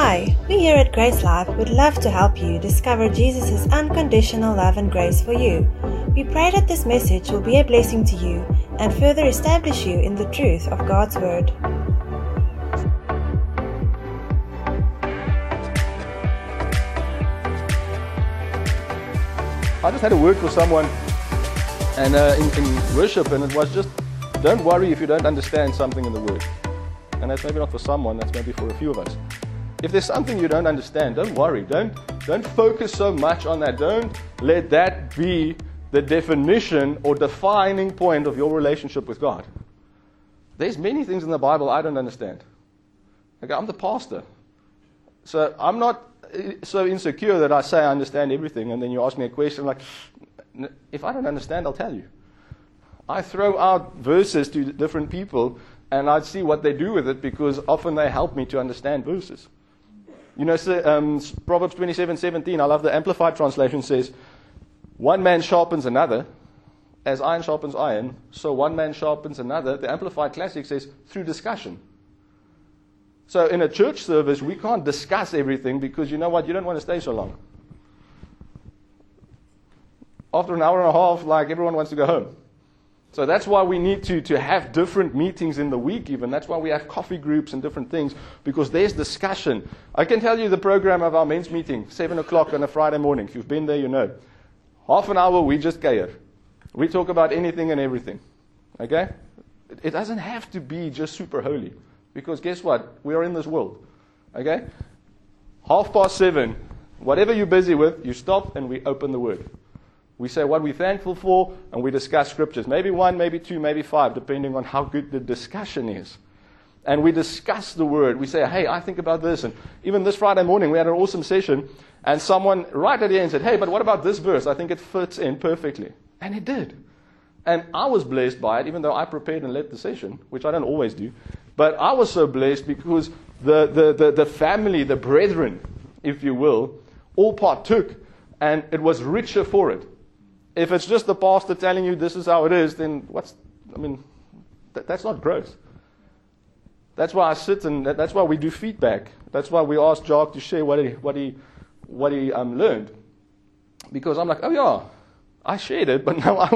Hi, we here at Grace Life would love to help you discover Jesus' unconditional love and grace for you. We pray that this message will be a blessing to you and further establish you in the truth of God's Word. I just had a word for someone and uh, in, in worship, and it was just don't worry if you don't understand something in the word. And that's maybe not for someone, that's maybe for a few of us. If there's something you don't understand, don't worry. Don't, don't focus so much on that. Don't let that be the definition or defining point of your relationship with God. There's many things in the Bible I don't understand. Okay, I'm the pastor. So I'm not so insecure that I say I understand everything, and then you ask me a question like, if I don't understand, I'll tell you. I throw out verses to different people, and I see what they do with it because often they help me to understand verses. You know, um, Proverbs 27:17. I love the Amplified translation says, "One man sharpens another, as iron sharpens iron, so one man sharpens another." The Amplified Classic says, "Through discussion." So in a church service, we can't discuss everything because you know what? You don't want to stay so long. After an hour and a half, like everyone wants to go home. So that's why we need to, to have different meetings in the week, even. That's why we have coffee groups and different things, because there's discussion. I can tell you the program of our men's meeting, 7 o'clock on a Friday morning. If you've been there, you know. Half an hour, we just care. We talk about anything and everything. Okay? It doesn't have to be just super holy, because guess what? We are in this world. Okay? Half past 7, whatever you're busy with, you stop and we open the Word. We say what we're thankful for, and we discuss scriptures. Maybe one, maybe two, maybe five, depending on how good the discussion is. And we discuss the word. We say, hey, I think about this. And even this Friday morning, we had an awesome session, and someone right at the end said, hey, but what about this verse? I think it fits in perfectly. And it did. And I was blessed by it, even though I prepared and led the session, which I don't always do. But I was so blessed because the, the, the, the family, the brethren, if you will, all partook, and it was richer for it. If it's just the pastor telling you this is how it is, then what's, I mean, that, that's not growth. That's why I sit and that, that's why we do feedback. That's why we ask Jock to share what he, what he, what he um, learned. Because I'm like, oh yeah, I shared it, but now I,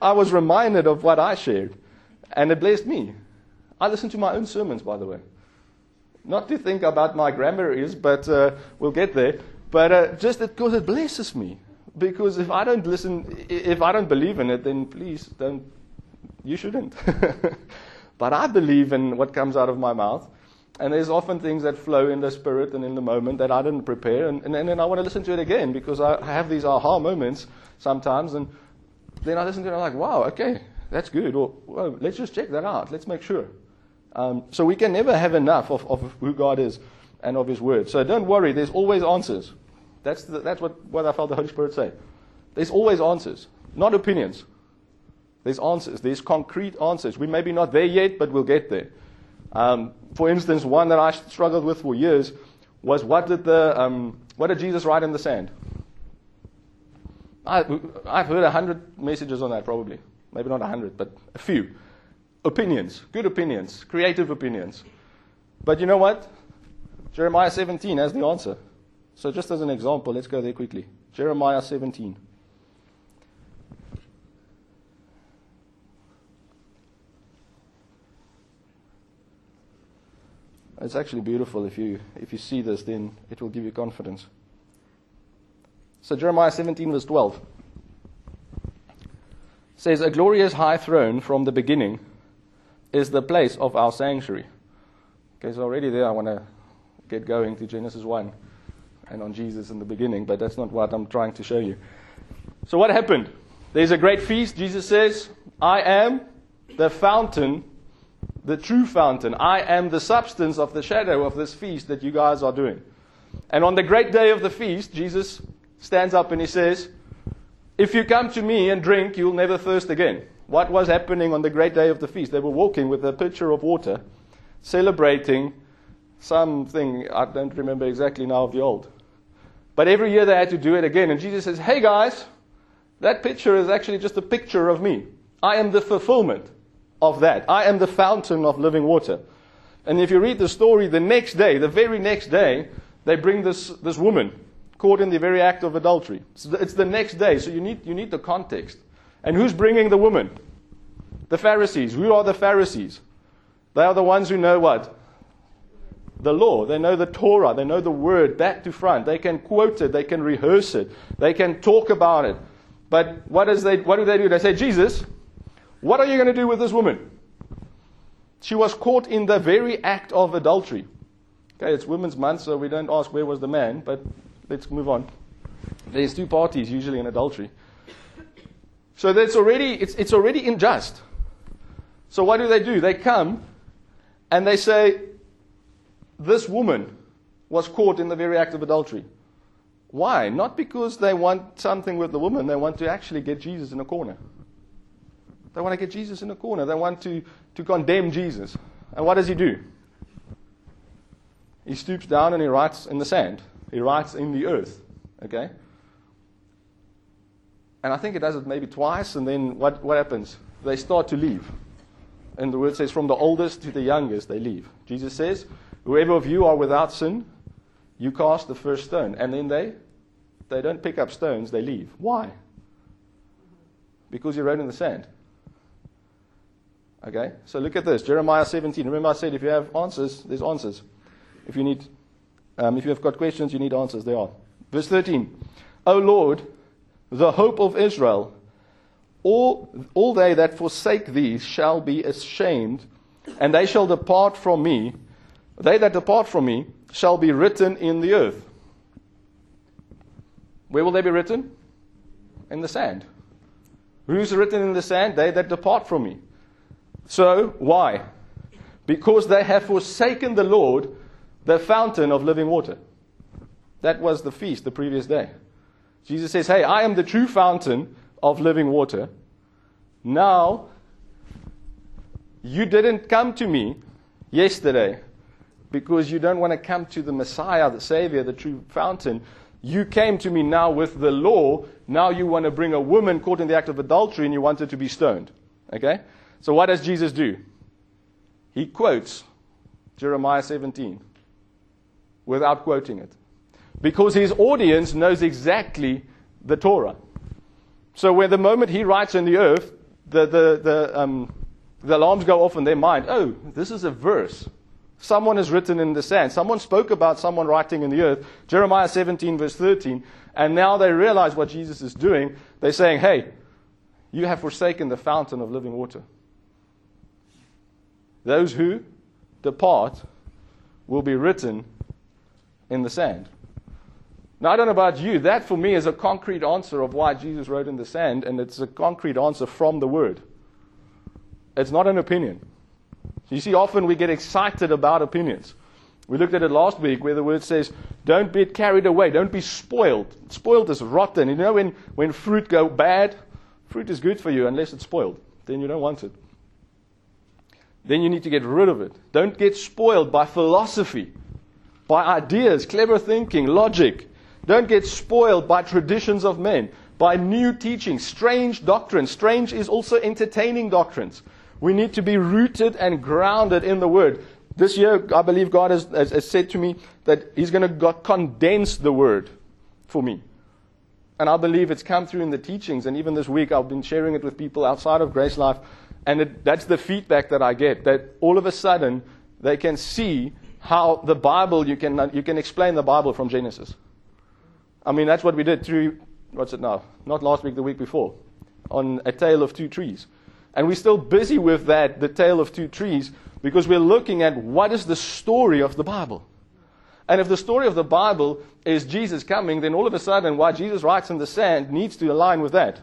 I was reminded of what I shared. And it blessed me. I listen to my own sermons, by the way. Not to think about my grammar is, but uh, we'll get there. But uh, just because it blesses me. Because if I don't listen, if I don't believe in it, then please don't, you shouldn't. but I believe in what comes out of my mouth. And there's often things that flow in the spirit and in the moment that I didn't prepare. And, and, and then I want to listen to it again because I have these aha moments sometimes. And then I listen to it and I'm like, wow, okay, that's good. Or well, let's just check that out. Let's make sure. Um, so we can never have enough of, of who God is and of His Word. So don't worry, there's always answers. That's, the, that's what, what I felt the Holy Spirit say. There's always answers, not opinions. There's answers. There's concrete answers. We may be not there yet, but we'll get there. Um, for instance, one that I struggled with for years was what did, the, um, what did Jesus write in the sand? I, I've heard a hundred messages on that, probably. Maybe not a hundred, but a few. Opinions, good opinions, creative opinions. But you know what? Jeremiah 17 has the answer. So, just as an example, let's go there quickly. Jeremiah 17. It's actually beautiful. If you, if you see this, then it will give you confidence. So, Jeremiah 17, verse 12 says, A glorious high throne from the beginning is the place of our sanctuary. Okay, so already there I want to get going to Genesis 1 and on Jesus in the beginning, but that's not what I'm trying to show you. So, what happened? There's a great feast. Jesus says, I am the fountain, the true fountain. I am the substance of the shadow of this feast that you guys are doing. And on the great day of the feast, Jesus stands up and he says, If you come to me and drink, you'll never thirst again. What was happening on the great day of the feast? They were walking with a pitcher of water, celebrating something, I don't remember exactly now of the old. But every year they had to do it again. And Jesus says, Hey guys, that picture is actually just a picture of me. I am the fulfillment of that. I am the fountain of living water. And if you read the story the next day, the very next day, they bring this, this woman caught in the very act of adultery. It's the, it's the next day, so you need, you need the context. And who's bringing the woman? The Pharisees. Who are the Pharisees? They are the ones who know what? The law. They know the Torah. They know the word back to front. They can quote it. They can rehearse it. They can talk about it. But what, is they, what do they do? They say, Jesus, what are you going to do with this woman? She was caught in the very act of adultery. Okay, it's Women's Month, so we don't ask where was the man, but let's move on. There's two parties usually in adultery. So that's already, it's, it's already unjust. So what do they do? They come and they say, This woman was caught in the very act of adultery. Why? Not because they want something with the woman, they want to actually get Jesus in a corner. They want to get Jesus in a corner. They want to, to condemn Jesus. And what does he do? He stoops down and he writes in the sand. He writes in the earth. Okay? And I think he does it maybe twice, and then what, what happens? They start to leave. And the word says, from the oldest to the youngest, they leave. Jesus says, Whoever of you are without sin, you cast the first stone. And then they, they don't pick up stones, they leave. Why? Because you wrote in the sand. Okay? So look at this Jeremiah 17. Remember, I said if you have answers, there's answers. If you need, um, if you have got questions, you need answers. There are. Verse 13. O Lord, the hope of Israel, all, all they that forsake thee shall be ashamed, and they shall depart from me. They that depart from me shall be written in the earth. Where will they be written? In the sand. Who's written in the sand? They that depart from me. So, why? Because they have forsaken the Lord, the fountain of living water. That was the feast the previous day. Jesus says, Hey, I am the true fountain of living water. Now, you didn't come to me yesterday because you don't want to come to the Messiah, the Savior, the true fountain. You came to me now with the law. Now you want to bring a woman caught in the act of adultery and you want her to be stoned. Okay? So what does Jesus do? He quotes Jeremiah 17 without quoting it. Because his audience knows exactly the Torah. So when the moment he writes in the earth, the, the, the, um, the alarms go off in their mind. Oh, this is a verse. Someone has written in the sand. Someone spoke about someone writing in the earth. Jeremiah 17, verse 13. And now they realize what Jesus is doing. They're saying, hey, you have forsaken the fountain of living water. Those who depart will be written in the sand. Now, I don't know about you. That for me is a concrete answer of why Jesus wrote in the sand, and it's a concrete answer from the Word. It's not an opinion. You see, often we get excited about opinions. We looked at it last week where the Word says, don't be carried away, don't be spoiled. Spoiled is rotten. You know, when, when fruit go bad, fruit is good for you unless it's spoiled. Then you don't want it. Then you need to get rid of it. Don't get spoiled by philosophy, by ideas, clever thinking, logic. Don't get spoiled by traditions of men, by new teaching, strange doctrines. Strange is also entertaining doctrines. We need to be rooted and grounded in the Word. This year, I believe God has, has, has said to me that He's going to condense the Word for me. And I believe it's come through in the teachings. And even this week, I've been sharing it with people outside of Grace Life. And it, that's the feedback that I get that all of a sudden they can see how the Bible, you can, you can explain the Bible from Genesis. I mean, that's what we did through, what's it now? Not last week, the week before, on A Tale of Two Trees. And we're still busy with that, the tale of two trees, because we're looking at what is the story of the Bible. And if the story of the Bible is Jesus coming, then all of a sudden what Jesus writes in the sand needs to align with that.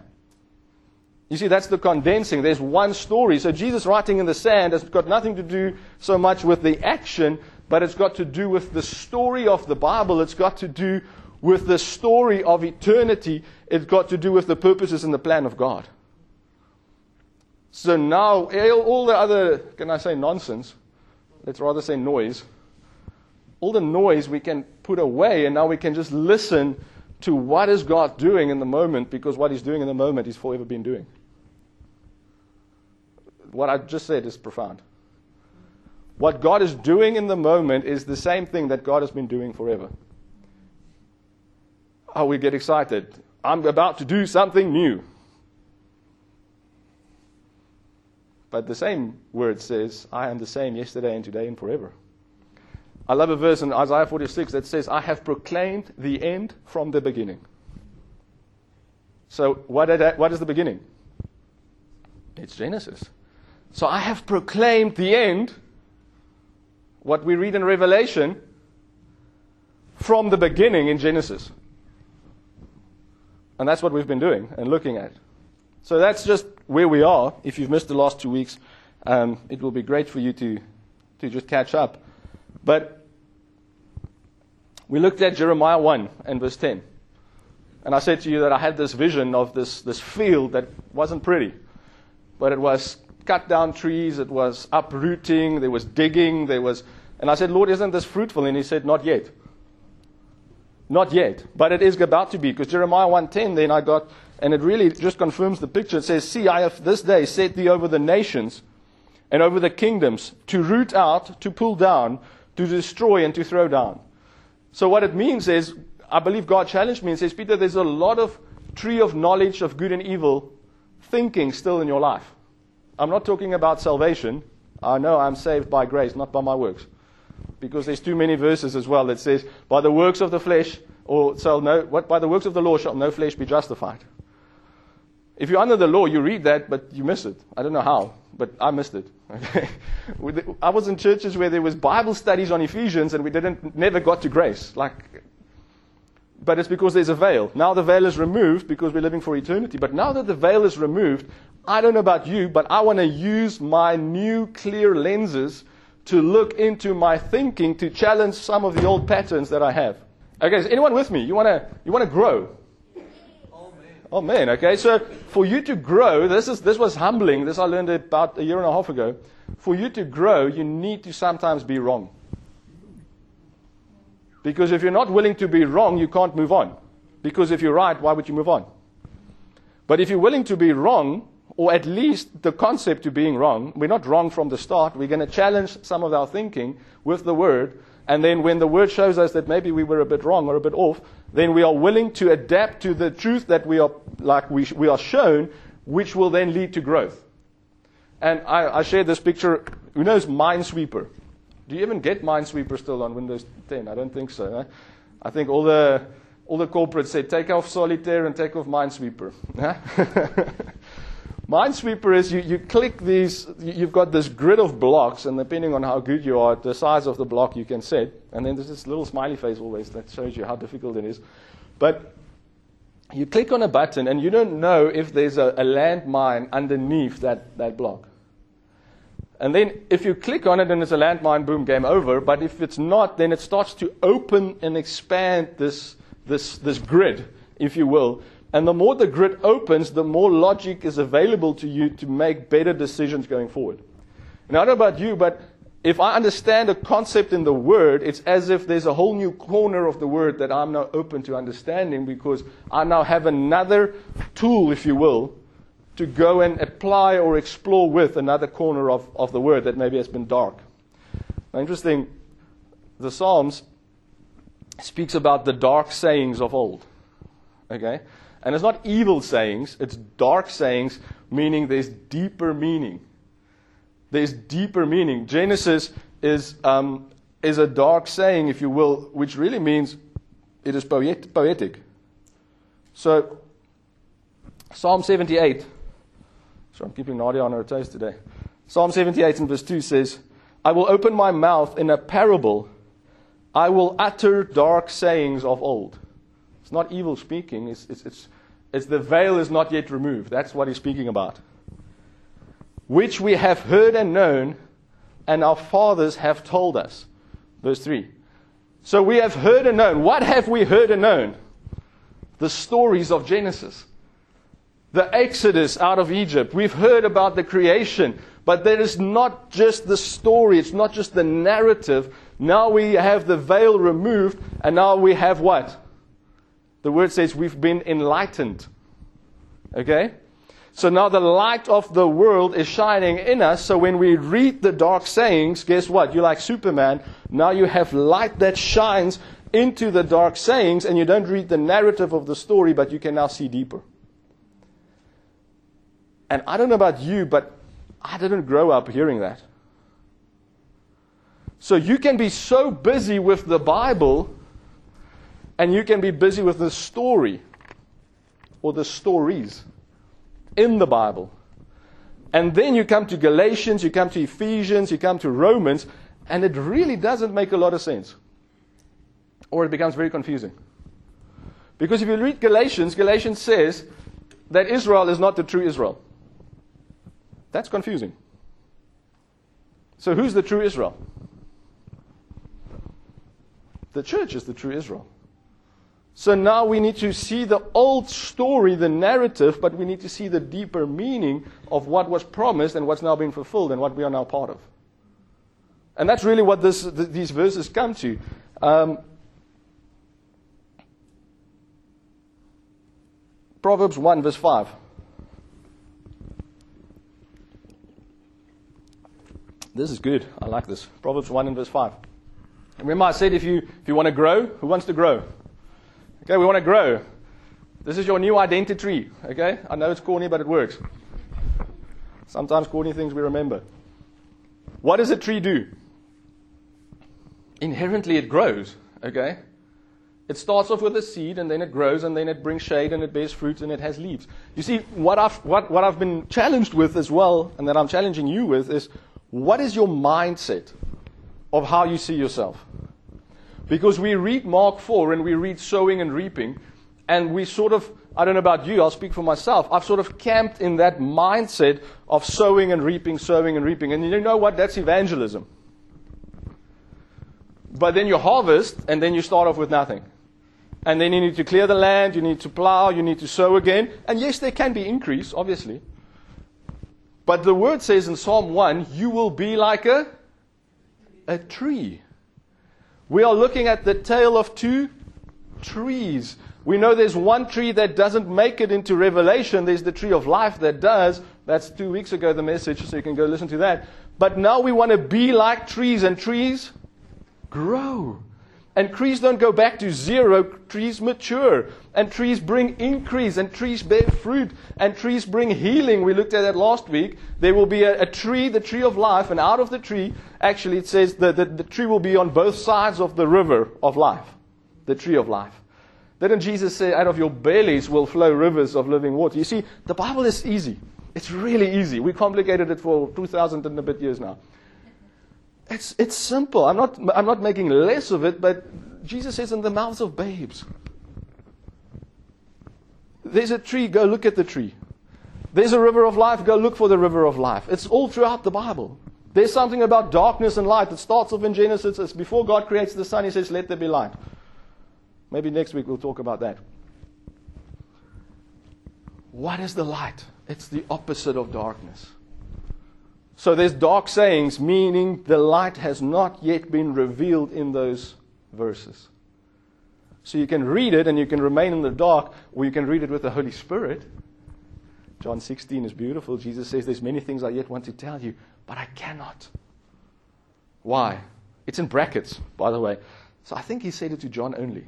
You see, that's the condensing. There's one story. So Jesus writing in the sand has got nothing to do so much with the action, but it's got to do with the story of the Bible. It's got to do with the story of eternity. It's got to do with the purposes and the plan of God. So now, all the other, can I say nonsense? Let's rather say noise. All the noise we can put away, and now we can just listen to what is God doing in the moment because what He's doing in the moment He's forever been doing. What I just said is profound. What God is doing in the moment is the same thing that God has been doing forever. Oh, we get excited. I'm about to do something new. But the same word says, I am the same yesterday and today and forever. I love a verse in Isaiah 46 that says, I have proclaimed the end from the beginning. So, what, what is the beginning? It's Genesis. So, I have proclaimed the end, what we read in Revelation, from the beginning in Genesis. And that's what we've been doing and looking at. So, that's just where we are. If you've missed the last two weeks, um, it will be great for you to, to just catch up. But we looked at Jeremiah 1 and verse 10. And I said to you that I had this vision of this, this field that wasn't pretty, but it was cut down trees, it was uprooting, there was digging, there was. And I said, Lord, isn't this fruitful? And he said, Not yet. Not yet, but it is about to be because Jeremiah 1:10 then I got and it really just confirms the picture. It says, "See, I have this day set thee over the nations and over the kingdoms to root out, to pull down, to destroy and to throw down." So what it means is I believe God challenged me and says, "Peter, there's a lot of tree of knowledge of good and evil thinking still in your life." I'm not talking about salvation. I know I'm saved by grace, not by my works because there's too many verses as well that says, by the works of the flesh, or shall no, what, by the works of the law shall no flesh be justified. If you're under the law, you read that, but you miss it. I don't know how, but I missed it. Okay? I was in churches where there was Bible studies on Ephesians, and we didn't, never got to grace. Like, but it's because there's a veil. Now the veil is removed because we're living for eternity. But now that the veil is removed, I don't know about you, but I want to use my new clear lenses to look into my thinking to challenge some of the old patterns that I have. Okay, is anyone with me? You want to you want to grow? Oh man, okay. So for you to grow, this is this was humbling. This I learned about a year and a half ago. For you to grow, you need to sometimes be wrong. Because if you're not willing to be wrong, you can't move on. Because if you're right, why would you move on? But if you're willing to be wrong, or at least the concept to being wrong. We're not wrong from the start. We're going to challenge some of our thinking with the word. And then when the word shows us that maybe we were a bit wrong or a bit off, then we are willing to adapt to the truth that we are, like we, we are shown, which will then lead to growth. And I, I shared this picture. Who knows Minesweeper? Do you even get Minesweeper still on Windows 10? I don't think so. I think all the, all the corporates say take off Solitaire and take off Minesweeper. Minesweeper is you, you click these, you've got this grid of blocks, and depending on how good you are, the size of the block you can set. And then there's this little smiley face always that shows you how difficult it is. But you click on a button, and you don't know if there's a, a landmine underneath that, that block. And then if you click on it and it's a landmine, boom, game over. But if it's not, then it starts to open and expand this, this, this grid, if you will. And the more the grid opens, the more logic is available to you to make better decisions going forward. And I don't know about you, but if I understand a concept in the Word, it's as if there's a whole new corner of the Word that I'm now open to understanding because I now have another tool, if you will, to go and apply or explore with another corner of, of the Word that maybe has been dark. Now, interesting, the Psalms speaks about the dark sayings of old. Okay? And it's not evil sayings, it's dark sayings, meaning there's deeper meaning. There's deeper meaning. Genesis is, um, is a dark saying, if you will, which really means it is poet- poetic. So, Psalm 78. So I'm keeping Nadia on her toes today. Psalm 78 and verse 2 says, I will open my mouth in a parable. I will utter dark sayings of old. It's not evil speaking, it's, it's, it's, it's the veil is not yet removed. That's what he's speaking about. Which we have heard and known, and our fathers have told us. Verse 3. So we have heard and known. What have we heard and known? The stories of Genesis. The Exodus out of Egypt. We've heard about the creation. But that is not just the story, it's not just the narrative. Now we have the veil removed, and now we have what? The word says we've been enlightened. Okay? So now the light of the world is shining in us. So when we read the dark sayings, guess what? You're like Superman. Now you have light that shines into the dark sayings and you don't read the narrative of the story, but you can now see deeper. And I don't know about you, but I didn't grow up hearing that. So you can be so busy with the Bible and you can be busy with the story or the stories in the Bible. And then you come to Galatians, you come to Ephesians, you come to Romans, and it really doesn't make a lot of sense. Or it becomes very confusing. Because if you read Galatians, Galatians says that Israel is not the true Israel. That's confusing. So who's the true Israel? The church is the true Israel. So now we need to see the old story, the narrative, but we need to see the deeper meaning of what was promised and what's now being fulfilled and what we are now part of. And that's really what this, th- these verses come to. Um, Proverbs 1, verse 5. This is good. I like this. Proverbs 1 and verse 5. Remember, I said if you, if you want to grow, who wants to grow? Okay, we want to grow. This is your new identity, okay? I know it's corny, but it works. Sometimes corny things we remember. What does a tree do? Inherently, it grows, okay? It starts off with a seed, and then it grows, and then it brings shade, and it bears fruit, and it has leaves. You see, what I've, what, what I've been challenged with as well, and that I'm challenging you with, is what is your mindset of how you see yourself? Because we read Mark 4 and we read sowing and reaping, and we sort of, I don't know about you, I'll speak for myself, I've sort of camped in that mindset of sowing and reaping, sowing and reaping. And you know what? That's evangelism. But then you harvest, and then you start off with nothing. And then you need to clear the land, you need to plow, you need to sow again. And yes, there can be increase, obviously. But the word says in Psalm 1, you will be like a, a tree we are looking at the tale of two trees. We know there's one tree that doesn't make it into Revelation. There's the tree of life that does. That's two weeks ago, the message, so you can go listen to that. But now we want to be like trees, and trees grow. And trees don't go back to zero, trees mature. And trees bring increase, and trees bear fruit, and trees bring healing. We looked at that last week. There will be a, a tree, the tree of life, and out of the tree, actually, it says that the, the tree will be on both sides of the river of life, the tree of life. Didn't Jesus say, out of your bellies will flow rivers of living water? You see, the Bible is easy. It's really easy. We complicated it for 2,000 and a bit years now. It's, it's simple. I'm not, I'm not making less of it, but Jesus says in the mouths of babes. There's a tree, go look at the tree. There's a river of life, go look for the river of life. It's all throughout the Bible. There's something about darkness and light that starts off in Genesis. It's before God creates the sun, He says, Let there be light. Maybe next week we'll talk about that. What is the light? It's the opposite of darkness. So there's dark sayings, meaning the light has not yet been revealed in those verses. So you can read it and you can remain in the dark, or you can read it with the Holy Spirit. John 16 is beautiful. Jesus says, There's many things I yet want to tell you, but I cannot. Why? It's in brackets, by the way. So I think he said it to John only.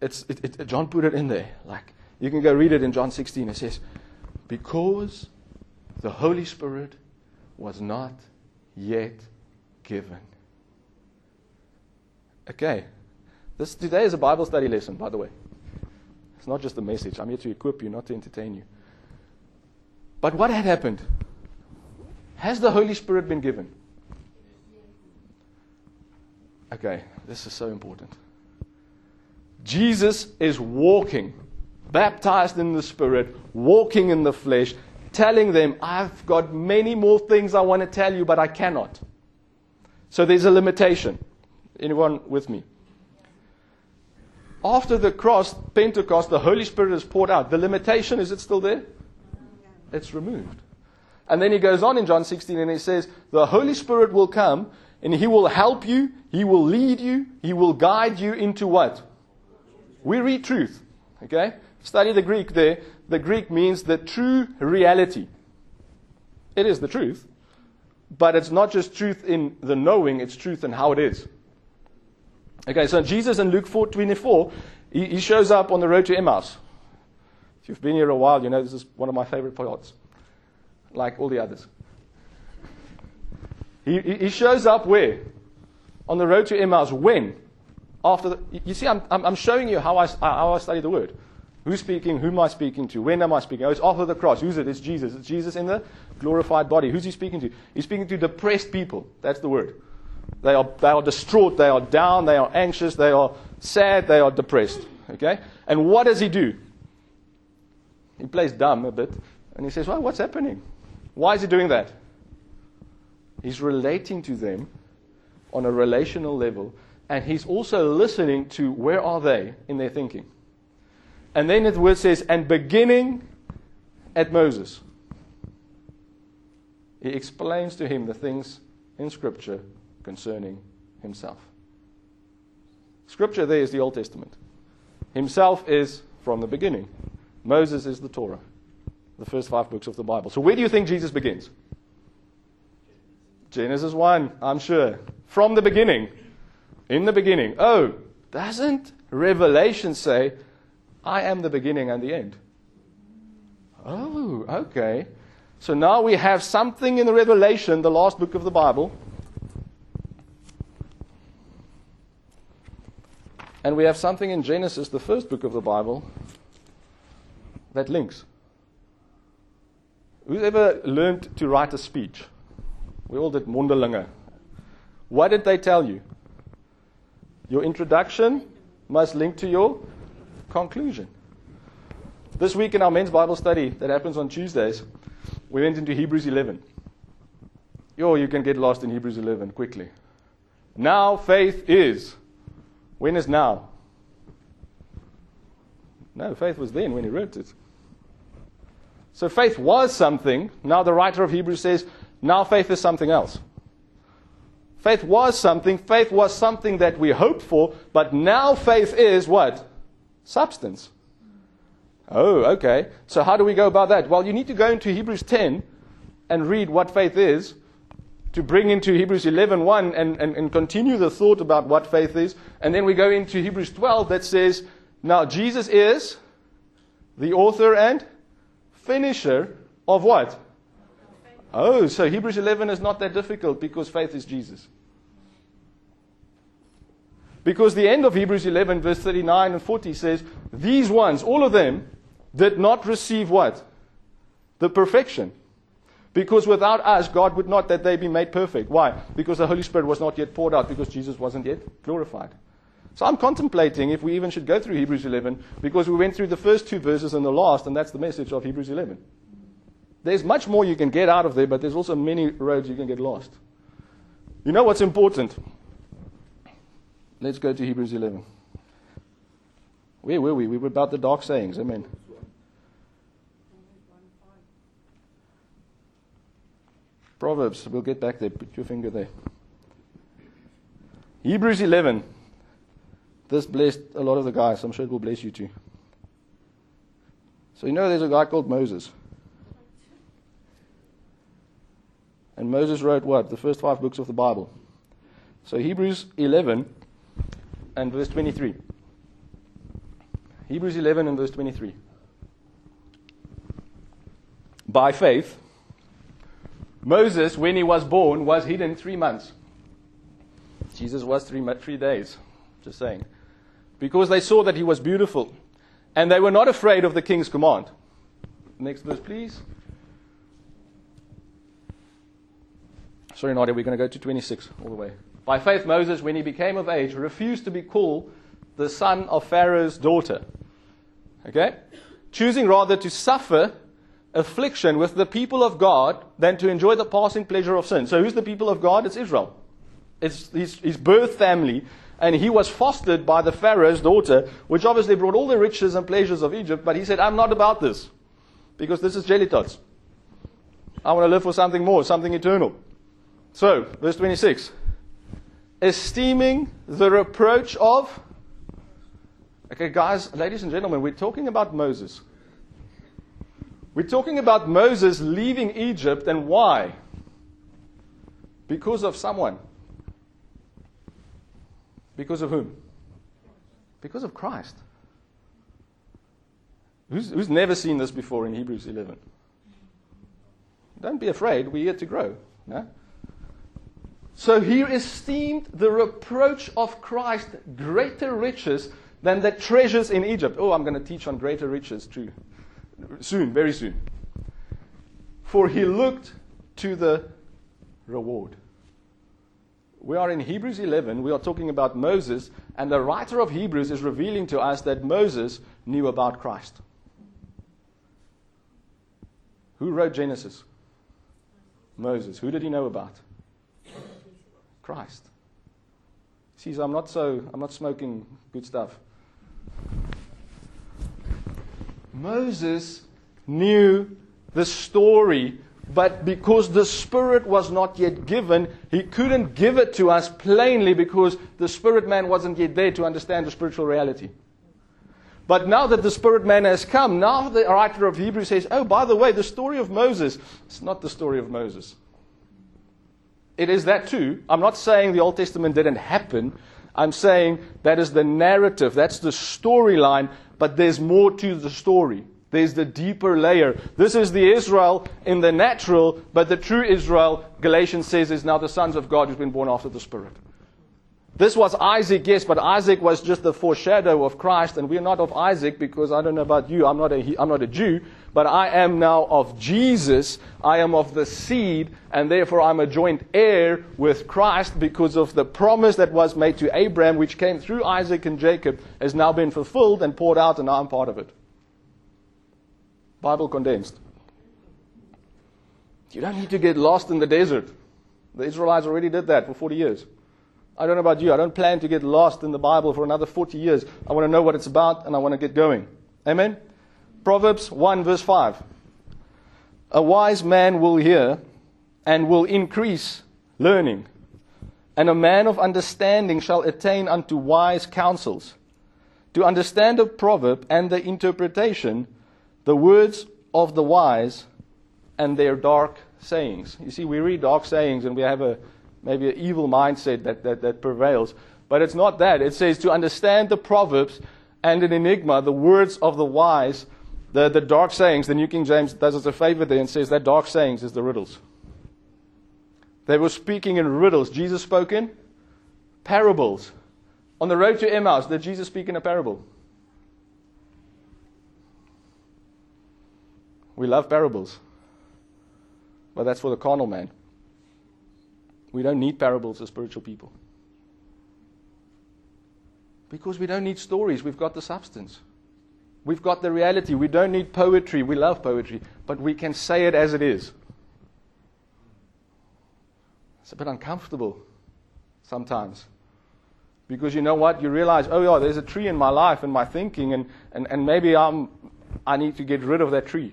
It's, it, it, John put it in there. Like, you can go read it in John 16. It says, Because the Holy Spirit was not yet given. Okay. This today is a Bible study lesson, by the way. It's not just a message. I'm here to equip you, not to entertain you. But what had happened? Has the Holy Spirit been given? Okay, this is so important. Jesus is walking, baptized in the Spirit, walking in the flesh, telling them, I've got many more things I want to tell you, but I cannot. So there's a limitation. Anyone with me? After the cross, Pentecost, the Holy Spirit is poured out. The limitation, is it still there? It's removed. And then he goes on in John 16 and he says, The Holy Spirit will come and he will help you, he will lead you, he will guide you into what? We read truth. Okay? Study the Greek there. The Greek means the true reality. It is the truth, but it's not just truth in the knowing, it's truth in how it is. Okay, so Jesus in Luke 4 24, he, he shows up on the road to Emmaus. If you've been here a while, you know this is one of my favorite parts, like all the others. He, he shows up where? On the road to Emmaus. When? After the, you see, I'm, I'm showing you how I, how I study the word. Who's speaking? Who am I speaking to? When am I speaking? Oh, it's after the cross. Who's it? It's Jesus. It's Jesus in the glorified body. Who's he speaking to? He's speaking to depressed people. That's the word. They are, they are distraught. They are down. They are anxious. They are sad. They are depressed. Okay? And what does he do? He plays dumb a bit. And he says, Well, what's happening? Why is he doing that? He's relating to them on a relational level. And he's also listening to where are they in their thinking. And then the word says, and beginning at Moses. He explains to him the things in Scripture concerning himself. Scripture there is the Old Testament. Himself is from the beginning. Moses is the Torah, the first five books of the Bible. So where do you think Jesus begins? Genesis 1, I'm sure. From the beginning. In the beginning. Oh, doesn't Revelation say, I am the beginning and the end? Oh, okay. So now we have something in the Revelation, the last book of the Bible. And we have something in Genesis, the first book of the Bible, that links. Who's ever learned to write a speech? We all did mondelinge. What did they tell you? Your introduction must link to your conclusion. This week in our men's Bible study that happens on Tuesdays, we went into Hebrews 11. Yo, you can get lost in Hebrews 11 quickly. Now faith is. When is now? No, faith was then when he wrote it. So faith was something. Now the writer of Hebrews says, now faith is something else. Faith was something. Faith was something that we hoped for, but now faith is what? Substance. Oh, okay. So how do we go about that? Well, you need to go into Hebrews 10 and read what faith is to bring into Hebrews 11 1 and, and, and continue the thought about what faith is. And then we go into Hebrews 12 that says, now Jesus is the author and finisher of what? Oh, so Hebrews 11 is not that difficult because faith is Jesus. Because the end of Hebrews 11, verse 39 and 40 says, These ones, all of them, did not receive what? The perfection. Because without us, God would not that they be made perfect. Why? Because the Holy Spirit was not yet poured out, because Jesus wasn't yet glorified. So I'm contemplating if we even should go through Hebrews 11, because we went through the first two verses and the last, and that's the message of Hebrews 11. There's much more you can get out of there, but there's also many roads you can get lost. You know what's important? Let's go to Hebrews 11. Where were we? We were about the dark sayings. Amen. Proverbs, we'll get back there. Put your finger there. Hebrews 11. This blessed a lot of the guys. I'm sure it will bless you too. So, you know, there's a guy called Moses. And Moses wrote what? The first five books of the Bible. So, Hebrews 11 and verse 23. Hebrews 11 and verse 23. By faith, Moses, when he was born, was hidden three months. Jesus was three, three days. Just saying. Because they saw that he was beautiful. And they were not afraid of the king's command. Next verse, please. Sorry, Nadia, we're going to go to 26 all the way. By faith, Moses, when he became of age, refused to be called the son of Pharaoh's daughter. Okay? Choosing rather to suffer affliction with the people of God than to enjoy the passing pleasure of sin. So, who's the people of God? It's Israel. It's his, his birth family. And he was fostered by the Pharaoh's daughter, which obviously brought all the riches and pleasures of Egypt. But he said, I'm not about this. Because this is jelly tots. I want to live for something more, something eternal. So, verse 26 esteeming the reproach of. Okay, guys, ladies and gentlemen, we're talking about Moses. We're talking about Moses leaving Egypt, and why? Because of someone. Because of whom? Because of Christ. Who's, who's never seen this before in Hebrews 11? Don't be afraid, we're here to grow. No? So he esteemed the reproach of Christ greater riches than the treasures in Egypt. Oh, I'm going to teach on greater riches too. Soon, very soon. For he looked to the reward. We are in Hebrews 11. We are talking about Moses, and the writer of Hebrews is revealing to us that Moses knew about Christ. Who wrote Genesis? Moses. Who did he know about? Christ. I'm not so I'm not smoking good stuff. Moses knew the story, but because the Spirit was not yet given, he couldn't give it to us plainly because the Spirit man wasn't yet there to understand the spiritual reality. But now that the Spirit man has come, now the writer of Hebrews says, Oh, by the way, the story of Moses, it's not the story of Moses. It is that too. I'm not saying the Old Testament didn't happen. I'm saying that is the narrative, that's the storyline, but there's more to the story. There's the deeper layer. This is the Israel in the natural, but the true Israel, Galatians says, is now the sons of God who's been born after the Spirit. This was Isaac, yes, but Isaac was just the foreshadow of Christ, and we're not of Isaac because I don't know about you, I'm not a, I'm not a Jew, but I am now of Jesus. I am of the seed, and therefore I'm a joint heir with Christ because of the promise that was made to Abraham, which came through Isaac and Jacob, has now been fulfilled and poured out, and now I'm part of it. Bible condensed. You don't need to get lost in the desert. The Israelites already did that for 40 years. I don't know about you. I don't plan to get lost in the Bible for another 40 years. I want to know what it's about and I want to get going. Amen? Proverbs 1, verse 5. A wise man will hear and will increase learning, and a man of understanding shall attain unto wise counsels. To understand a proverb and the interpretation, the words of the wise and their dark sayings. You see, we read dark sayings and we have a maybe an evil mindset that, that, that prevails. But it's not that. It says to understand the Proverbs and an enigma, the words of the wise, the, the dark sayings. The New King James does us a favor there and says that dark sayings is the riddles. They were speaking in riddles. Jesus spoke in parables. On the road to Emmaus, did Jesus speak in a parable? We love parables, but that's for the carnal man. We don't need parables as spiritual people. Because we don't need stories, we've got the substance. We've got the reality. We don't need poetry. We love poetry, but we can say it as it is. It's a bit uncomfortable sometimes. Because you know what? You realize, oh, yeah, there's a tree in my life and my thinking, and, and, and maybe I'm, I need to get rid of that tree.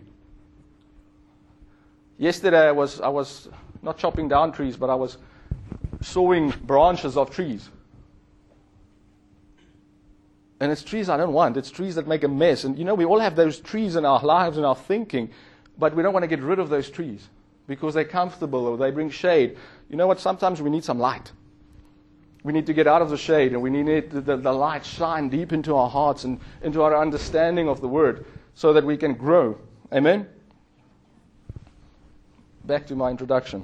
Yesterday, I was, I was not chopping down trees, but I was sawing branches of trees. And it's trees I don't want. It's trees that make a mess. And you know, we all have those trees in our lives and our thinking, but we don't want to get rid of those trees because they're comfortable or they bring shade. You know what? Sometimes we need some light. We need to get out of the shade and we need the, the, the light shine deep into our hearts and into our understanding of the Word so that we can grow. Amen? Back to my introduction.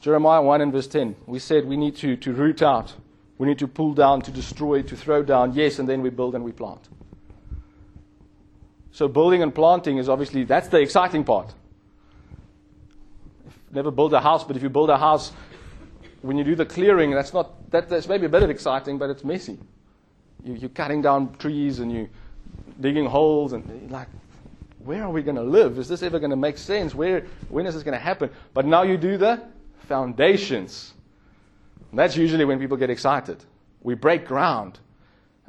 Jeremiah 1 and verse 10. We said we need to, to root out. We need to pull down, to destroy, to throw down. Yes, and then we build and we plant. So building and planting is obviously, that's the exciting part. Never build a house, but if you build a house, when you do the clearing, that's not, that, that's maybe a bit of exciting, but it's messy. You, you're cutting down trees and you're digging holes and like, where are we going to live? Is this ever going to make sense? Where, when is this going to happen? But now you do the foundations. That's usually when people get excited. We break ground.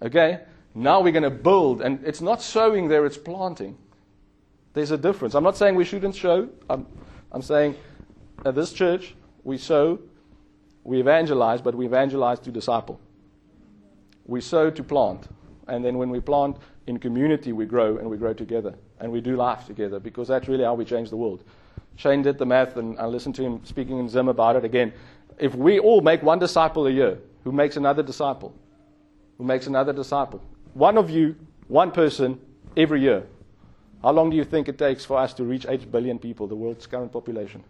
Okay? Now we're going to build. And it's not sowing there, it's planting. There's a difference. I'm not saying we shouldn't sow. I'm, I'm saying at this church, we sow, we evangelize, but we evangelize to disciple. We sow to plant. And then when we plant in community, we grow and we grow together. And we do life together because that's really how we change the world. Shane did the math, and I listened to him speaking in Zim about it again. If we all make one disciple a year, who makes another disciple, who makes another disciple, one of you, one person, every year, how long do you think it takes for us to reach 8 billion people, the world's current population?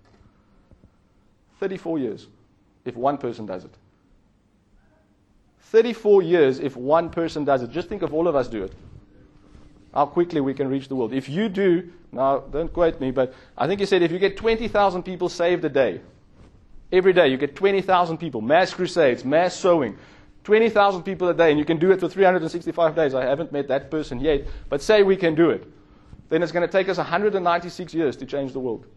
34 years, if one person does it. 34 years if one person does it. Just think of all of us do it. How quickly we can reach the world. If you do, now don't quote me, but I think you said if you get 20,000 people saved a day, every day you get 20,000 people, mass crusades, mass sowing, 20,000 people a day, and you can do it for 365 days. I haven't met that person yet, but say we can do it. Then it's going to take us 196 years to change the world,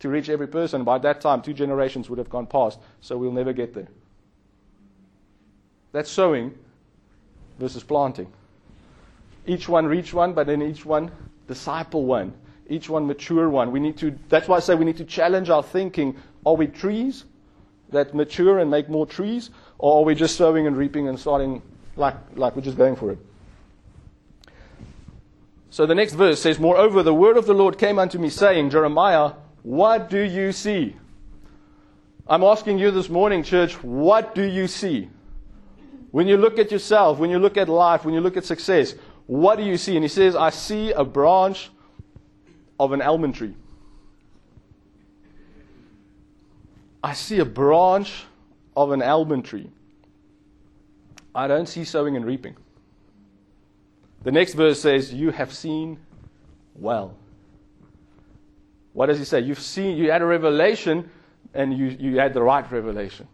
to reach every person. By that time, two generations would have gone past, so we'll never get there. That's sowing versus planting. Each one reach one, but then each one disciple one. Each one mature one. We need to, that's why I say we need to challenge our thinking. Are we trees that mature and make more trees? Or are we just sowing and reaping and starting like, like we're just going for it? So the next verse says, Moreover, the word of the Lord came unto me, saying, Jeremiah, what do you see? I'm asking you this morning, church, what do you see? When you look at yourself, when you look at life, when you look at success, what do you see? And he says, I see a branch of an almond tree. I see a branch of an almond tree. I don't see sowing and reaping. The next verse says, You have seen well. What does he say? You've seen, you had a revelation, and you, you had the right revelation.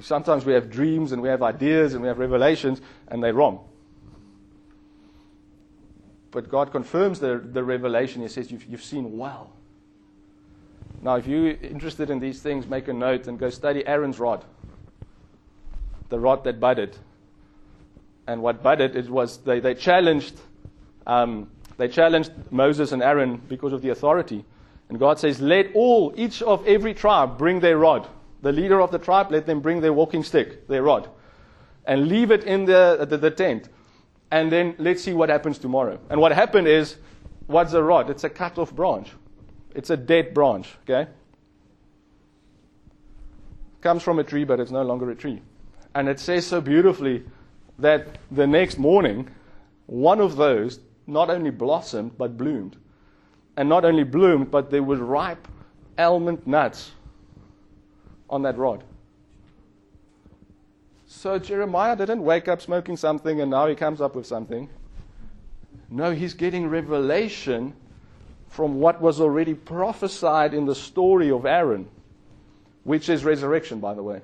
Sometimes we have dreams and we have ideas and we have revelations, and they're wrong. But God confirms the, the revelation. He says, you've, you've seen well. Now, if you're interested in these things, make a note and go study Aaron's rod, the rod that budded. And what budded it was they, they challenged um, they challenged Moses and Aaron because of the authority. And God says, Let all, each of every tribe, bring their rod the leader of the tribe, let them bring their walking stick, their rod, and leave it in the, the, the tent. And then let's see what happens tomorrow. And what happened is, what's a rod? It's a cut off branch. It's a dead branch, okay? Comes from a tree, but it's no longer a tree. And it says so beautifully that the next morning, one of those not only blossomed, but bloomed. And not only bloomed, but there was ripe almond nuts on that rod. So Jeremiah didn't wake up smoking something and now he comes up with something. No, he's getting revelation from what was already prophesied in the story of Aaron, which is resurrection, by the way.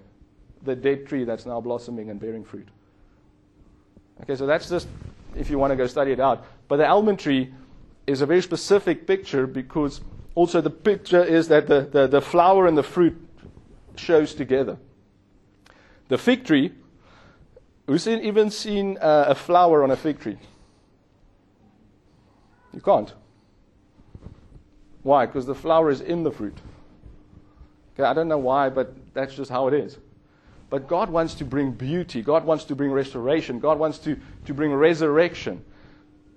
The dead tree that's now blossoming and bearing fruit. Okay, so that's just if you want to go study it out. But the almond tree is a very specific picture because also the picture is that the, the, the flower and the fruit shows together. The fig tree, who's even seen uh, a flower on a fig tree? You can't. Why? Because the flower is in the fruit. Okay, I don't know why, but that's just how it is. But God wants to bring beauty. God wants to bring restoration. God wants to, to bring resurrection.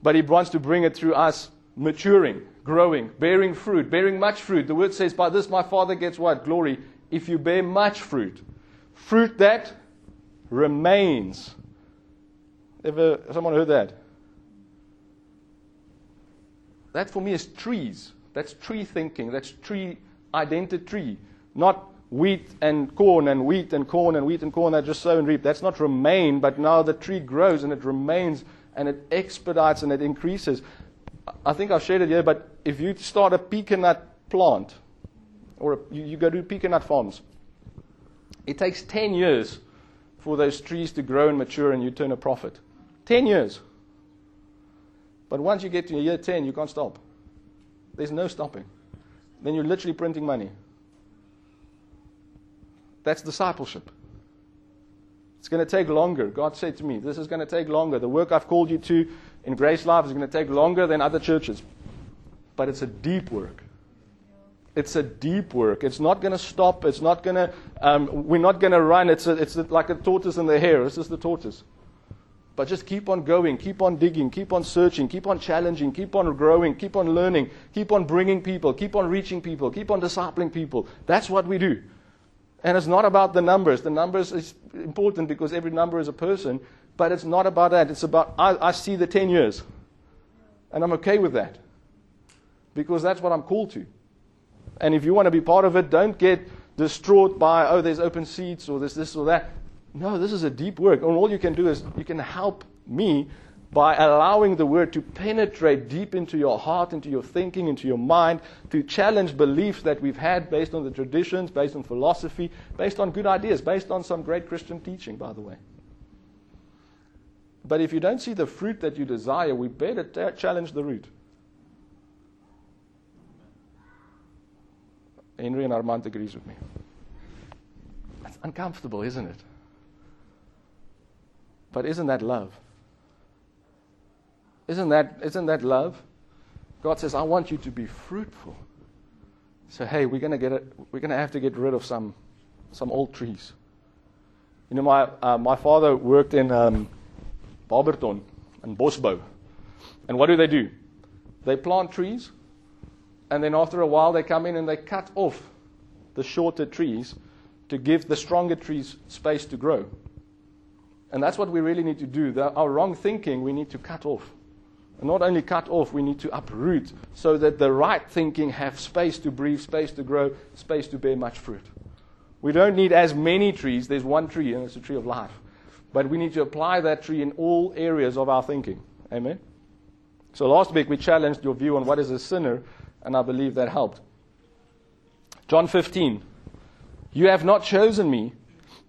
But He wants to bring it through us maturing, growing, bearing fruit, bearing much fruit. The word says, By this my Father gets what? Glory if you bear much fruit. Fruit that remains. Ever uh, someone heard that? That for me is trees. That's tree thinking. That's tree identity. Not wheat and corn and wheat and corn and wheat and corn that just sow and reap. That's not remain, but now the tree grows and it remains and it expedites and it increases. I think I've shared it here, but if you start a pecan plant, or you, you go to pecan farms. It takes 10 years for those trees to grow and mature and you turn a profit. 10 years. But once you get to year 10, you can't stop. There's no stopping. Then you're literally printing money. That's discipleship. It's going to take longer. God said to me, This is going to take longer. The work I've called you to in Grace Life is going to take longer than other churches. But it's a deep work. It's a deep work. It's not going to stop. It's not going to, um, we're not going to run. It's, a, it's like a tortoise and the hare. This is the tortoise. But just keep on going, keep on digging, keep on searching, keep on challenging, keep on growing, keep on learning, keep on bringing people, keep on reaching people, keep on discipling people. That's what we do. And it's not about the numbers. The numbers is important because every number is a person, but it's not about that. It's about, I, I see the 10 years. And I'm okay with that because that's what I'm called to. And if you want to be part of it, don't get distraught by, oh, there's open seats or there's this or that. No, this is a deep work. And all you can do is you can help me by allowing the word to penetrate deep into your heart, into your thinking, into your mind, to challenge beliefs that we've had based on the traditions, based on philosophy, based on good ideas, based on some great Christian teaching, by the way. But if you don't see the fruit that you desire, we better t- challenge the root. Henry and Armand agrees with me. That's uncomfortable, isn't it? But isn't that love? Isn't that, isn't that love? God says, I want you to be fruitful. So hey, we're gonna get it, we're gonna have to get rid of some some old trees. You know, my uh, my father worked in um, Barberton and Bosbou. And what do they do? They plant trees, and then after a while they come in and they cut off the shorter trees to give the stronger trees space to grow. And that's what we really need to do. The, our wrong thinking we need to cut off. And not only cut off, we need to uproot so that the right thinking have space to breathe, space to grow, space to bear much fruit. We don't need as many trees. There's one tree, and it's a tree of life. But we need to apply that tree in all areas of our thinking. Amen? So last week we challenged your view on what is a sinner, and I believe that helped. John 15. You have not chosen me,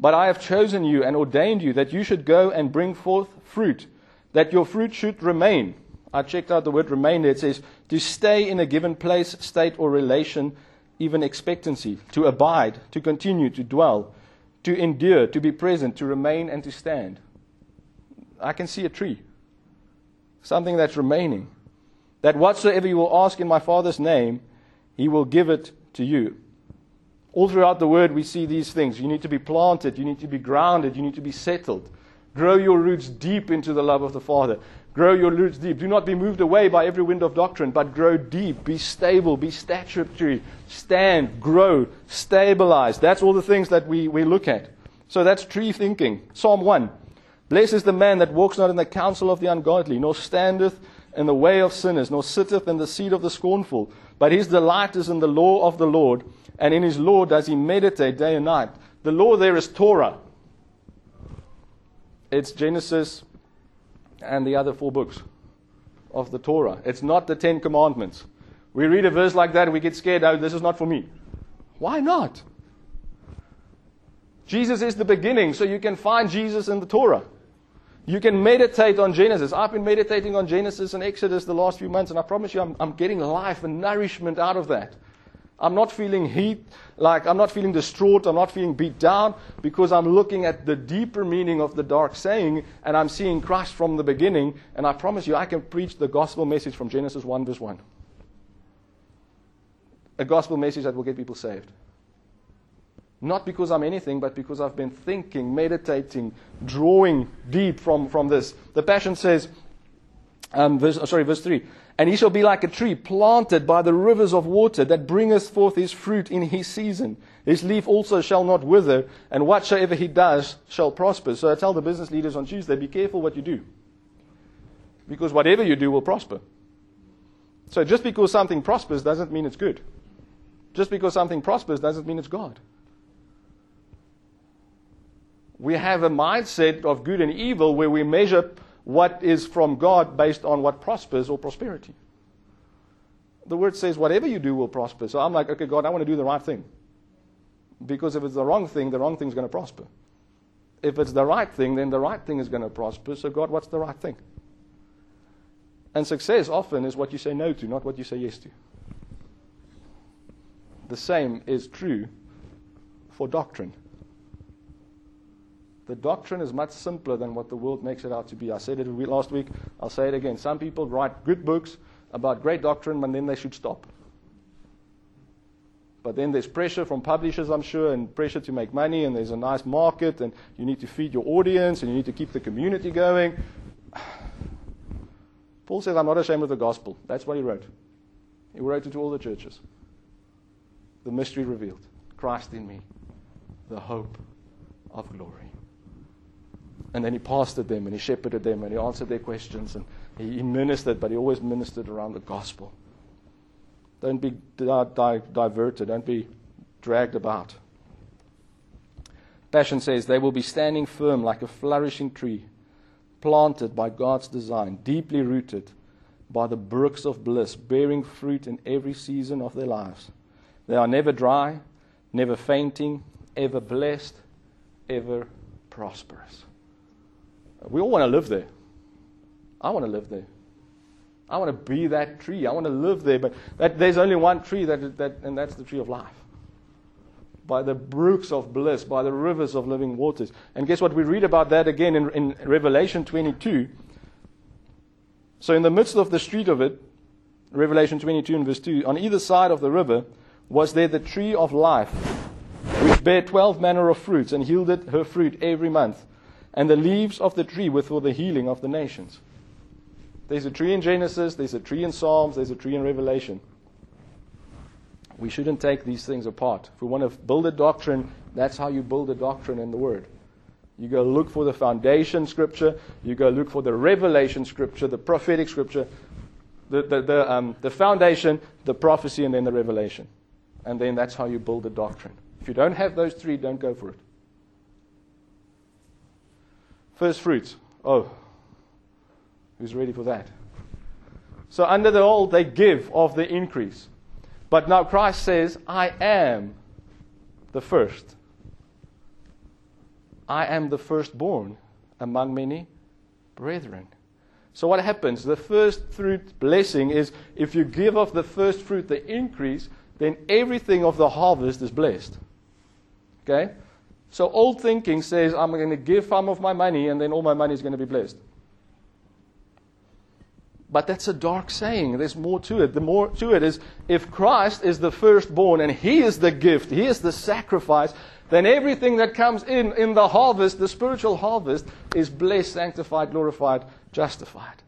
but I have chosen you and ordained you that you should go and bring forth fruit, that your fruit should remain. I checked out the word remain. It says to stay in a given place, state, or relation, even expectancy, to abide, to continue, to dwell, to endure, to be present, to remain, and to stand. I can see a tree, something that's remaining. That whatsoever you will ask in my Father's name, he will give it to you. All throughout the word, we see these things. You need to be planted, you need to be grounded, you need to be settled. Grow your roots deep into the love of the Father. Grow your roots deep. Do not be moved away by every wind of doctrine, but grow deep. Be stable. Be statutory. Stand, grow, stabilize. That's all the things that we, we look at. So that's tree thinking. Psalm 1. Blessed is the man that walks not in the counsel of the ungodly, nor standeth in the way of sinners, nor sitteth in the seat of the scornful. But his delight is in the law of the Lord, and in his law does he meditate day and night. The law there is Torah. It's Genesis, and the other four books of the Torah. It's not the Ten Commandments. We read a verse like that we get scared, oh, this is not for me. Why not? Jesus is the beginning, so you can find Jesus in the Torah. You can meditate on Genesis. I've been meditating on Genesis and Exodus the last few months, and I promise you, I'm, I'm getting life and nourishment out of that. I'm not feeling heat, like I'm not feeling distraught, I'm not feeling beat down, because I'm looking at the deeper meaning of the dark saying, and I'm seeing Christ from the beginning, and I promise you, I can preach the gospel message from Genesis 1, verse 1. A gospel message that will get people saved. Not because I'm anything, but because I've been thinking, meditating, drawing deep from, from this. The Passion says, um, verse, sorry, verse 3. And he shall be like a tree planted by the rivers of water that bringeth forth his fruit in his season. His leaf also shall not wither, and whatsoever he does shall prosper. So I tell the business leaders on Tuesday, be careful what you do. Because whatever you do will prosper. So just because something prospers doesn't mean it's good. Just because something prospers doesn't mean it's God. We have a mindset of good and evil where we measure what is from God based on what prospers or prosperity. The word says, whatever you do will prosper. So I'm like, okay, God, I want to do the right thing. Because if it's the wrong thing, the wrong thing is going to prosper. If it's the right thing, then the right thing is going to prosper. So, God, what's the right thing? And success often is what you say no to, not what you say yes to. The same is true for doctrine. The doctrine is much simpler than what the world makes it out to be. I said it last week, I'll say it again. Some people write good books about great doctrine, but then they should stop. but then there's pressure from publishers, I'm sure, and pressure to make money, and there's a nice market, and you need to feed your audience, and you need to keep the community going. Paul says, I'm not ashamed of the gospel. That's what he wrote. He wrote it to all the churches. The mystery revealed Christ in me, the hope of glory. And then he pastored them and he shepherded them and he answered their questions and he ministered, but he always ministered around the gospel. Don't be di- di- diverted, don't be dragged about. Passion says, They will be standing firm like a flourishing tree, planted by God's design, deeply rooted by the brooks of bliss, bearing fruit in every season of their lives. They are never dry, never fainting, ever blessed, ever prosperous. We all want to live there. I want to live there. I want to be that tree. I want to live there. But that, there's only one tree, that, that, and that's the tree of life. By the brooks of bliss, by the rivers of living waters. And guess what? We read about that again in, in Revelation 22. So, in the midst of the street of it, Revelation 22 and verse 2, on either side of the river was there the tree of life, which bare twelve manner of fruits, and yielded her fruit every month. And the leaves of the tree were for the healing of the nations. There's a tree in Genesis, there's a tree in Psalms, there's a tree in Revelation. We shouldn't take these things apart. If we want to build a doctrine, that's how you build a doctrine in the Word. You go look for the foundation scripture, you go look for the revelation scripture, the prophetic scripture, the, the, the, um, the foundation, the prophecy, and then the revelation. And then that's how you build a doctrine. If you don't have those three, don't go for it. First fruits. Oh, who's ready for that? So, under the old, they give of the increase. But now Christ says, I am the first. I am the firstborn among many brethren. So, what happens? The first fruit blessing is if you give of the first fruit the increase, then everything of the harvest is blessed. Okay? So, old thinking says, I'm going to give some of my money and then all my money is going to be blessed. But that's a dark saying. There's more to it. The more to it is if Christ is the firstborn and He is the gift, He is the sacrifice, then everything that comes in, in the harvest, the spiritual harvest, is blessed, sanctified, glorified, justified,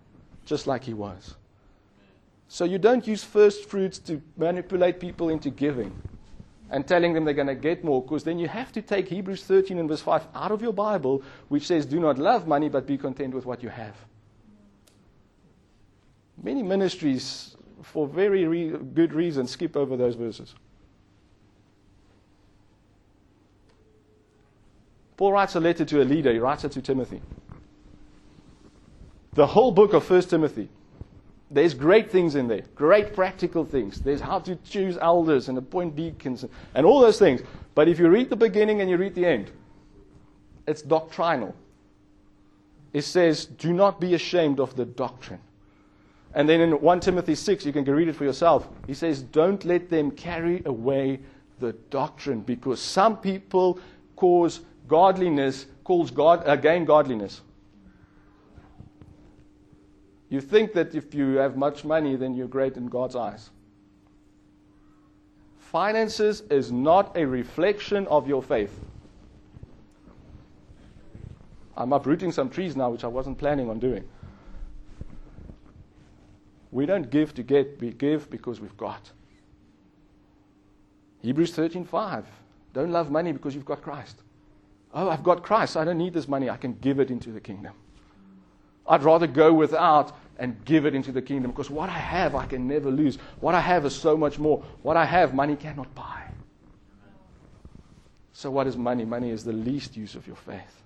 just like He was. So you don't use first fruits to manipulate people into giving and telling them they're going to get more, because then you have to take Hebrews 13 and verse 5 out of your Bible, which says, Do not love money, but be content with what you have. Many ministries, for very re- good reason, skip over those verses. Paul writes a letter to a leader, he writes it to Timothy. The whole book of 1 Timothy, there's great things in there, great practical things. There's how to choose elders and appoint deacons and, and all those things. But if you read the beginning and you read the end, it's doctrinal. It says, Do not be ashamed of the doctrine. And then in 1 Timothy 6, you can read it for yourself. He says, Don't let them carry away the doctrine because some people cause godliness, calls God, again godliness. You think that if you have much money, then you're great in God's eyes. Finances is not a reflection of your faith. I'm uprooting some trees now, which I wasn't planning on doing. We don't give to get, we give because we've got. Hebrews 13:5. Don't love money because you've got Christ. Oh, I've got Christ. I don't need this money. I can give it into the kingdom. I'd rather go without and give it into the kingdom because what I have, I can never lose. What I have is so much more. What I have, money cannot buy. So, what is money? Money is the least use of your faith.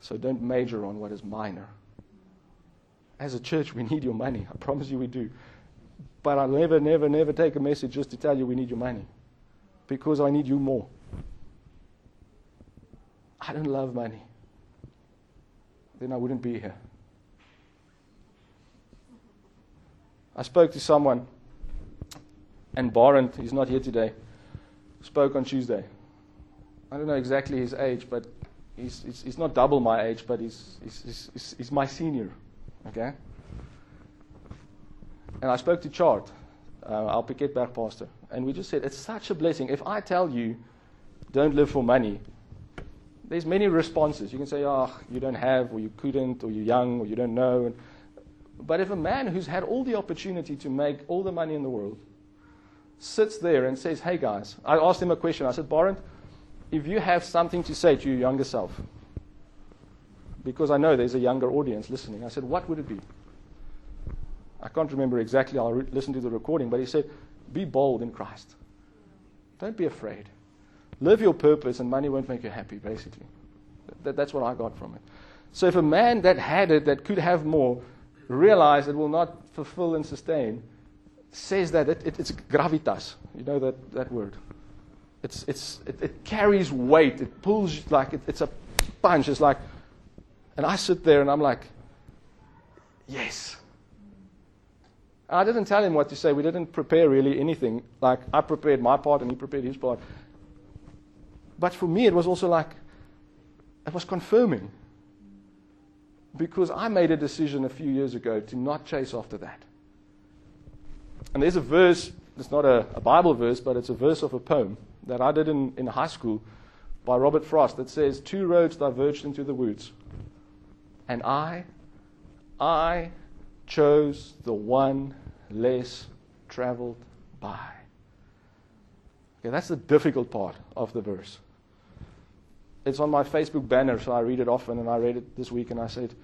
So, don't major on what is minor. As a church, we need your money. I promise you we do. But I'll never, never, never take a message just to tell you we need your money because I need you more. I don't love money. Then I wouldn't be here. I spoke to someone, and Barent, he's not here today, spoke on Tuesday. I don't know exactly his age, but he's, he's, he's not double my age, but he's, he's, he's, he's my senior. Okay? And I spoke to Chart. Uh, our Piketberg pastor. And we just said, it's such a blessing. If I tell you, don't live for money, there's many responses. You can say, oh, you don't have, or you couldn't, or you're young, or you don't know. And, but if a man who's had all the opportunity to make all the money in the world sits there and says, hey guys, I asked him a question. I said, Barent, if you have something to say to your younger self, because I know there's a younger audience listening, I said, what would it be? I can't remember exactly. I'll re- listen to the recording, but he said, be bold in Christ. Don't be afraid. Live your purpose, and money won't make you happy, basically. That, that's what I got from it. So if a man that had it, that could have more, realized it will not fulfill and sustain, says that it, it, it's gravitas. You know that, that word? It's, it's, it, it carries weight. It pulls like it, it's a punch. It's like, and I sit there and I'm like, yes. I didn't tell him what to say. We didn't prepare really anything. Like, I prepared my part and he prepared his part. But for me, it was also like, it was confirming. Because I made a decision a few years ago to not chase after that. And there's a verse, it's not a, a Bible verse, but it's a verse of a poem that I did in, in high school by Robert Frost that says, Two roads diverged into the woods. And I, I chose the one less traveled by. Okay, that's the difficult part of the verse it's on my Facebook banner, so I read it often, and I read it this week, and I said,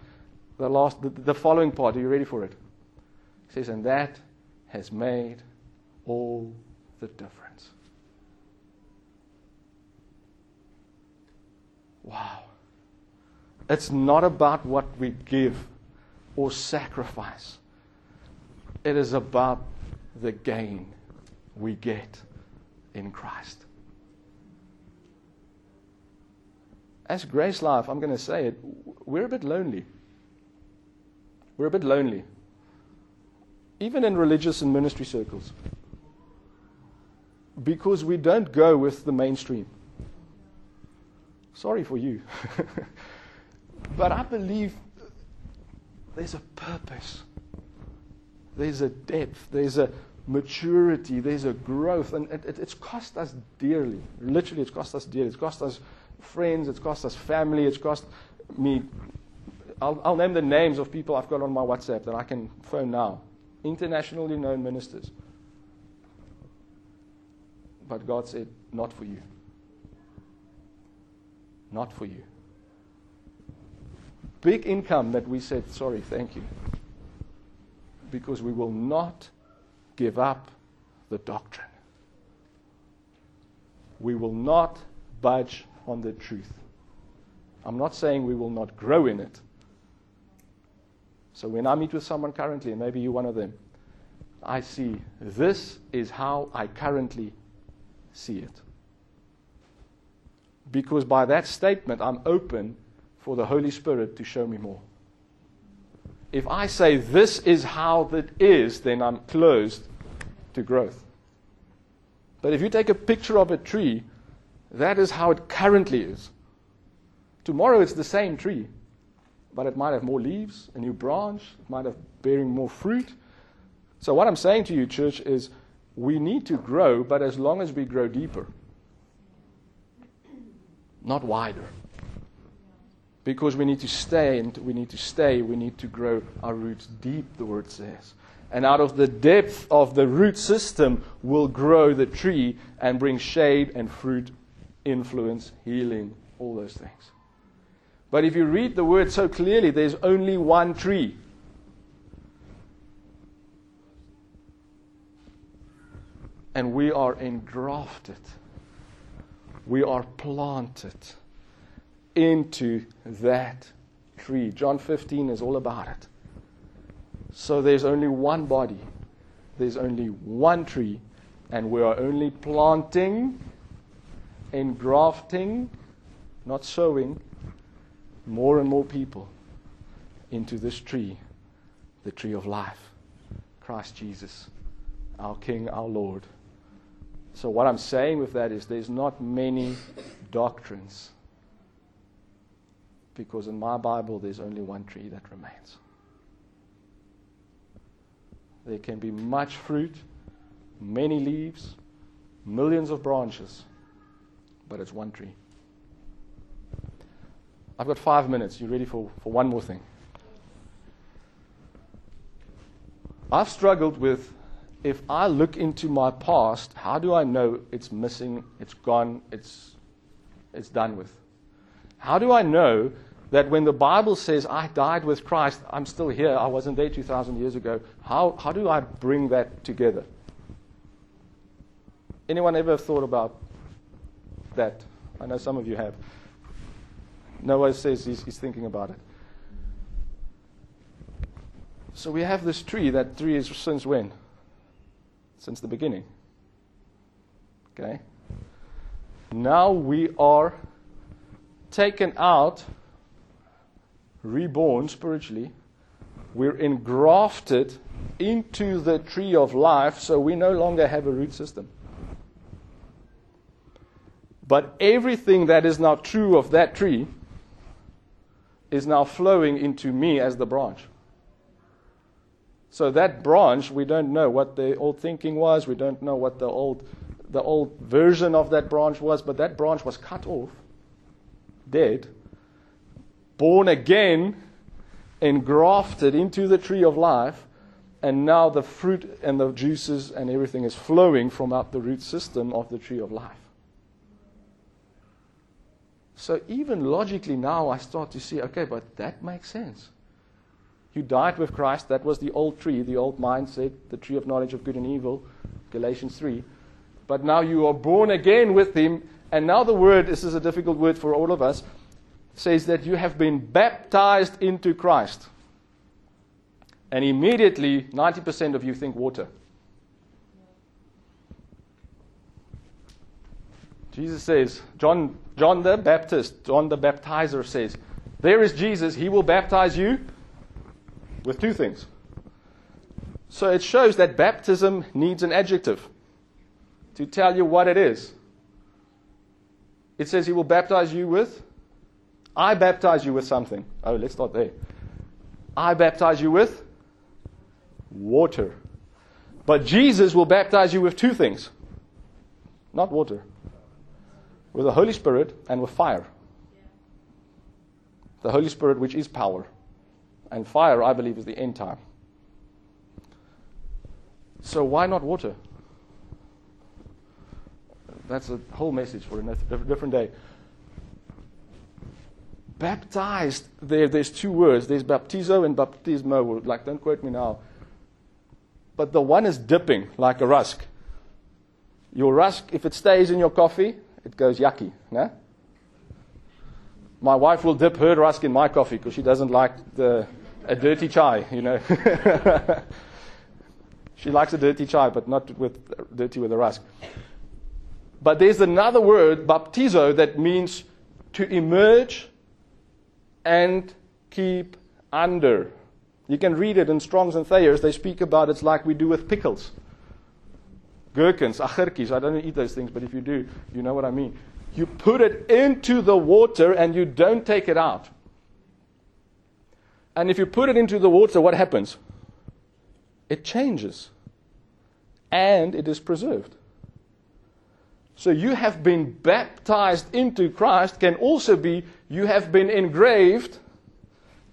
the last, the, the following part. Are you ready for it? He says, and that has made all the difference. Wow. It's not about what we give or sacrifice. It is about the gain we get in Christ. As Grace Life, I'm going to say it, we're a bit lonely. We're a bit lonely. Even in religious and ministry circles. Because we don't go with the mainstream. Sorry for you. but I believe there's a purpose, there's a depth, there's a maturity, there's a growth, and it, it, it's cost us dearly. Literally, it's cost us dearly. It's cost us friends, it's cost us family, it's cost me. I'll, I'll name the names of people I've got on my WhatsApp that I can phone now. Internationally known ministers. But God said, not for you. Not for you. Big income that we said, sorry, thank you. Because we will not give up the doctrine. We will not budge on the truth. I'm not saying we will not grow in it. So when I meet with someone currently, and maybe you're one of them, I see this is how I currently see it. Because by that statement, I'm open for the Holy Spirit to show me more. If I say this is how it is, then I'm closed to growth. But if you take a picture of a tree that is how it currently is. Tomorrow it's the same tree, but it might have more leaves, a new branch, it might have bearing more fruit. So what I'm saying to you, church, is we need to grow, but as long as we grow deeper, not wider. Because we need to stay and we need to stay, we need to grow our roots deep, the word says. And out of the depth of the root system will grow the tree and bring shade and fruit influence, healing, all those things. But if you read the word so clearly, there's only one tree. And we are engrafted. We are planted into that tree. John 15 is all about it. So there's only one body, there's only one tree, and we are only planting engrafting, not sowing, more and more people into this tree, the tree of life, Christ Jesus, our King, our Lord. So, what I'm saying with that is there's not many doctrines. Because in my Bible, there's only one tree that remains. There can be much fruit, many leaves, millions of branches, but it's one tree. I've got five minutes. You ready for, for one more thing? I've struggled with if I look into my past, how do I know it's missing, it's gone, it's, it's done with? How do I know that when the Bible says I died with Christ, I'm still here, I wasn't there 2,000 years ago? How, how do I bring that together? Anyone ever thought about that? I know some of you have. Noah says he's, he's thinking about it. So we have this tree. That tree is since when? Since the beginning. Okay? Now we are taken out, reborn spiritually. We're engrafted into the tree of life, so we no longer have a root system. But everything that is now true of that tree is now flowing into me as the branch. So that branch, we don't know what the old thinking was. We don't know what the old, the old version of that branch was. But that branch was cut off, dead, born again, engrafted into the tree of life, and now the fruit and the juices and everything is flowing from out the root system of the tree of life. So even logically now, I start to see, okay, but that makes sense. You died with Christ. That was the old tree, the old mindset, the tree of knowledge of good and evil, Galatians 3. But now you are born again with Him. And now the word, this is a difficult word for all of us, says that you have been baptized into Christ. And immediately, 90% of you think water. Jesus says, John, John the Baptist, John the baptizer says, There is Jesus, he will baptize you with two things. So it shows that baptism needs an adjective to tell you what it is. It says he will baptize you with. I baptize you with something. Oh, let's start there. I baptize you with water. But Jesus will baptize you with two things not water, with the Holy Spirit and with fire. The Holy Spirit, which is power. And fire, I believe, is the end time. So why not water? That's a whole message for a different day. Baptized, there, there's two words. There's baptizo and baptismo. Like, don't quote me now. But the one is dipping, like a rusk. Your rusk, if it stays in your coffee, it goes yucky. No? My wife will dip her rusk in my coffee because she doesn't like the, a dirty chai, you know. she likes a dirty chai, but not with dirty with a rusk. But there's another word, baptizo, that means to emerge and keep under. You can read it in Strong's and Thayer's. They speak about it's like we do with pickles. Gherkins, agurkies. I don't eat those things, but if you do, you know what I mean. You put it into the water and you don't take it out. And if you put it into the water, what happens? It changes. And it is preserved. So you have been baptized into Christ can also be you have been engraved,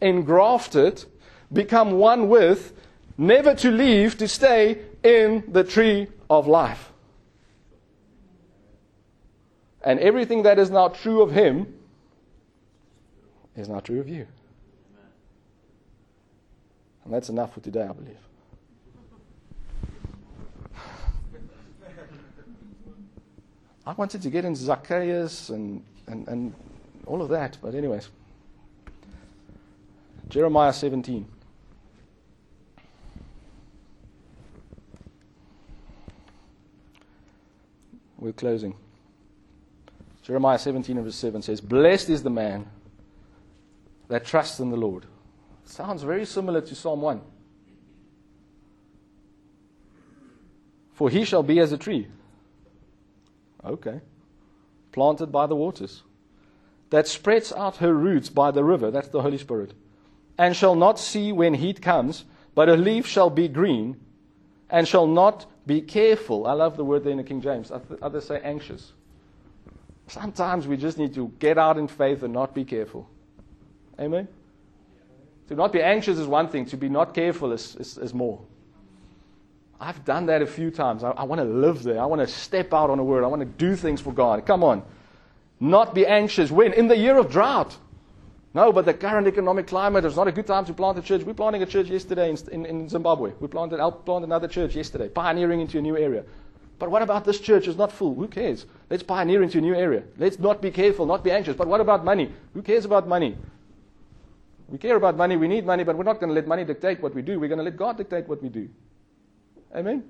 engrafted, become one with, never to leave, to stay in the tree of life. And everything that is not true of him is not true of you. And that's enough for today, I believe. I wanted to get into Zacchaeus and, and, and all of that, but, anyways. Jeremiah 17. We're closing. Jeremiah 17 and verse 7 says, Blessed is the man that trusts in the Lord. Sounds very similar to Psalm 1. For he shall be as a tree. Okay. Planted by the waters. That spreads out her roots by the river. That's the Holy Spirit. And shall not see when heat comes, but her leaf shall be green, and shall not Be careful. I love the word there in the King James. Others say anxious. Sometimes we just need to get out in faith and not be careful. Amen? To not be anxious is one thing, to be not careful is, is, is more. I've done that a few times. I, I want to live there. I want to step out on a word. I want to do things for God. Come on. Not be anxious. When? In the year of drought. No, but the current economic climate is not a good time to plant a church. We're planting a church yesterday in, in, in Zimbabwe. We planted, helped plant another church yesterday, pioneering into a new area. But what about this church is not full? Who cares? Let's pioneer into a new area. Let's not be careful, not be anxious. But what about money? Who cares about money? We care about money, we need money, but we're not going to let money dictate what we do. We're going to let God dictate what we do. Amen?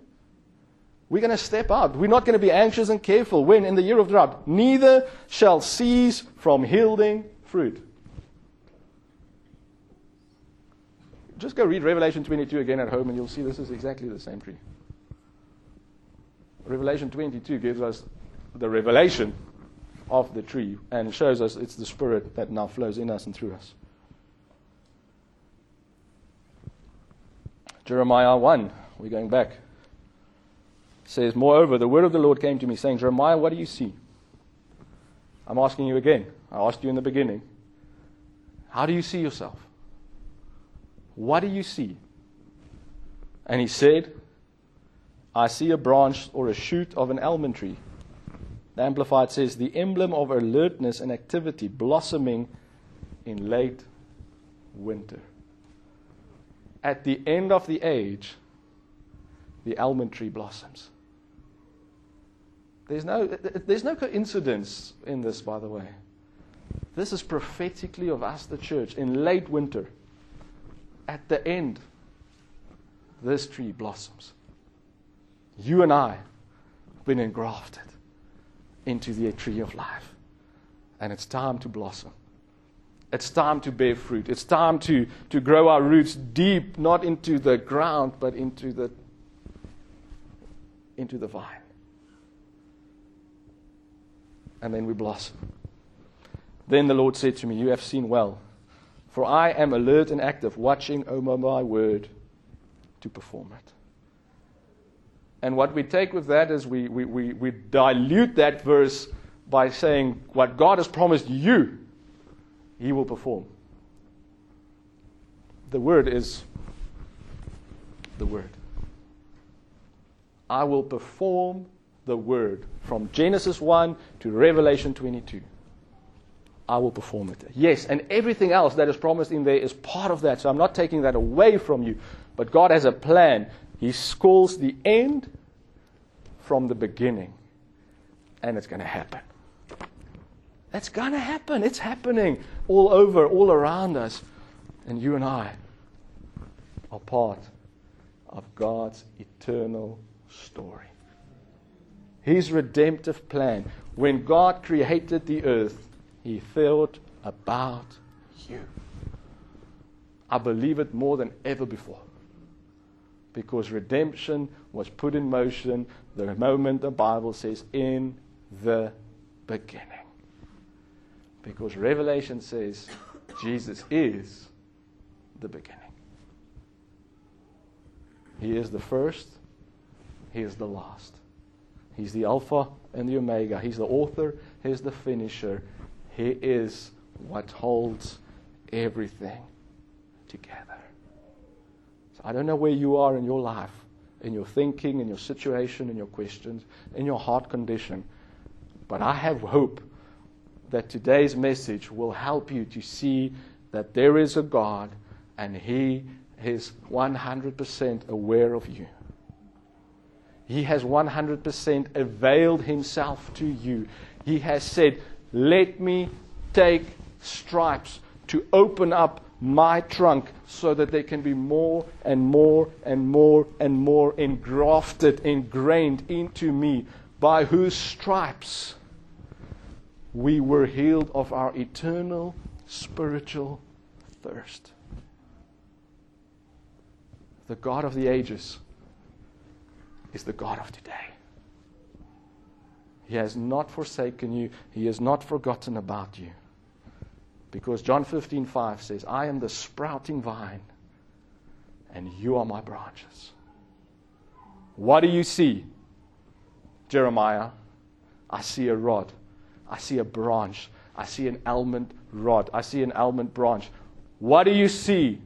We're going to step out. We're not going to be anxious and careful when in the year of drought, neither shall cease from yielding fruit. Just go read Revelation 22 again at home and you'll see this is exactly the same tree. Revelation 22 gives us the revelation of the tree and shows us it's the Spirit that now flows in us and through us. Jeremiah 1, we're going back, says, Moreover, the word of the Lord came to me, saying, Jeremiah, what do you see? I'm asking you again. I asked you in the beginning. How do you see yourself? What do you see? And he said, I see a branch or a shoot of an almond tree. The Amplified says, the emblem of alertness and activity blossoming in late winter. At the end of the age, the almond tree blossoms. There's no, there's no coincidence in this, by the way. This is prophetically of us, the church, in late winter at the end, this tree blossoms. You and I have been engrafted into the tree of life. And it's time to blossom. It's time to bear fruit. It's time to, to grow our roots deep, not into the ground, but into the, into the vine. And then we blossom. Then the Lord said to me, You have seen well. For I am alert and active, watching over my word to perform it. And what we take with that is we, we, we, we dilute that verse by saying, What God has promised you, He will perform. The word is the word. I will perform the word from Genesis 1 to Revelation 22. I will perform it. Yes, and everything else that is promised in there is part of that. So I'm not taking that away from you. But God has a plan. He calls the end from the beginning. And it's going to happen. It's going to happen. It's happening all over, all around us. And you and I are part of God's eternal story. His redemptive plan. When God created the earth, he thought about you. I believe it more than ever before. Because redemption was put in motion the moment the Bible says, in the beginning. Because Revelation says Jesus is the beginning. He is the first, He is the last. He's the Alpha and the Omega. He's the author, He's the finisher, he is what holds everything together. So I don't know where you are in your life, in your thinking, in your situation, in your questions, in your heart condition, but I have hope that today's message will help you to see that there is a God and He is 100% aware of you. He has 100% availed Himself to you. He has said, let me take stripes to open up my trunk so that they can be more and more and more and more engrafted, ingrained into me, by whose stripes we were healed of our eternal spiritual thirst. The God of the ages is the God of today. He has not forsaken you. He has not forgotten about you. Because John 15, 5 says, I am the sprouting vine, and you are my branches. What do you see? Jeremiah, I see a rod. I see a branch. I see an almond rod. I see an almond branch. What do you see?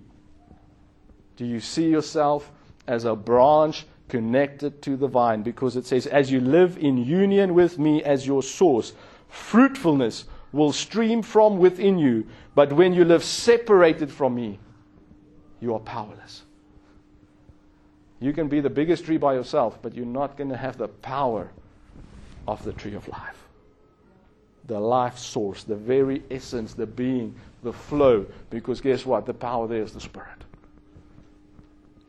Do you see yourself as a branch connected to the vine? Because it says, As you live in union with me as your source, fruitfulness will stream from within you. But when you live separated from me, you are powerless. You can be the biggest tree by yourself, but you're not going to have the power of the tree of life. The life source, the very essence, the being, the flow. Because guess what? The power there is the Spirit.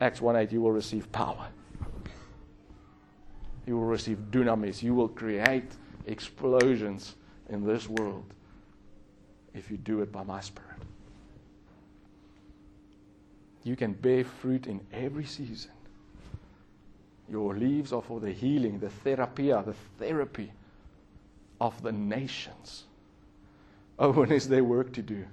Acts 1 8, you will receive power. You will receive dunamis. You will create explosions in this world if you do it by my Spirit. You can bear fruit in every season. Your leaves are for the healing, the therapia, the therapy of the nations. Oh, and is there work to do?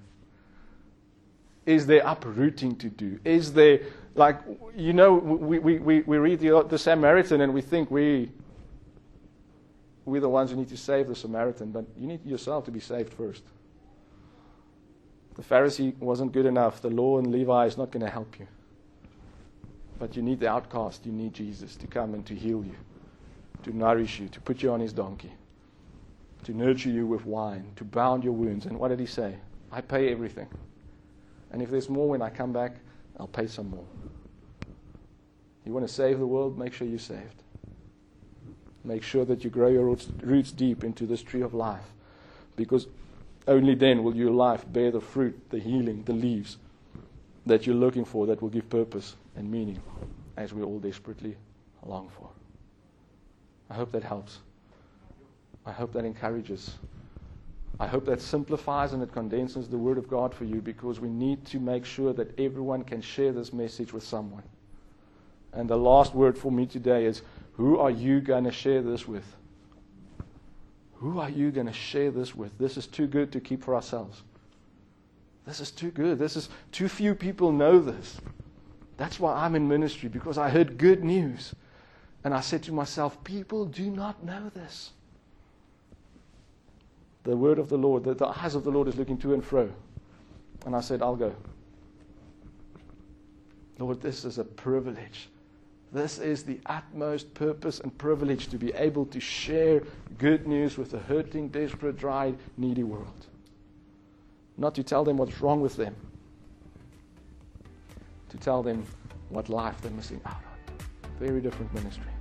Is there uprooting to do? Is there, like, you know, we, we, we, we read the, the Samaritan and we think we, we're the ones who need to save the Samaritan, but you need yourself to be saved first. The Pharisee wasn't good enough. The law and Levi is not going to help you. But you need the outcast. You need Jesus to come and to heal you, to nourish you, to put you on his donkey, to nurture you with wine, to bound your wounds. And what did he say? I pay everything. And if there's more when I come back, I'll pay some more. You want to save the world? Make sure you're saved. Make sure that you grow your roots deep into this tree of life. Because only then will your life bear the fruit, the healing, the leaves that you're looking for that will give purpose and meaning as we all desperately long for. I hope that helps. I hope that encourages. I hope that simplifies and it condenses the Word of God for you because we need to make sure that everyone can share this message with someone. And the last word for me today is who are you going to share this with? Who are you going to share this with? This is too good to keep for ourselves. This is too good. This is too few people know this. That's why I'm in ministry because I heard good news. And I said to myself, people do not know this. The word of the Lord, the, the eyes of the Lord is looking to and fro. And I said, I'll go. Lord, this is a privilege this is the utmost purpose and privilege to be able to share good news with a hurting, desperate, dry, needy world. Not to tell them what's wrong with them, to tell them what life they're missing out on. Very different ministry.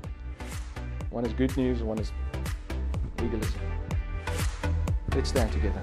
One is good news, one is legalism. Let's stand together.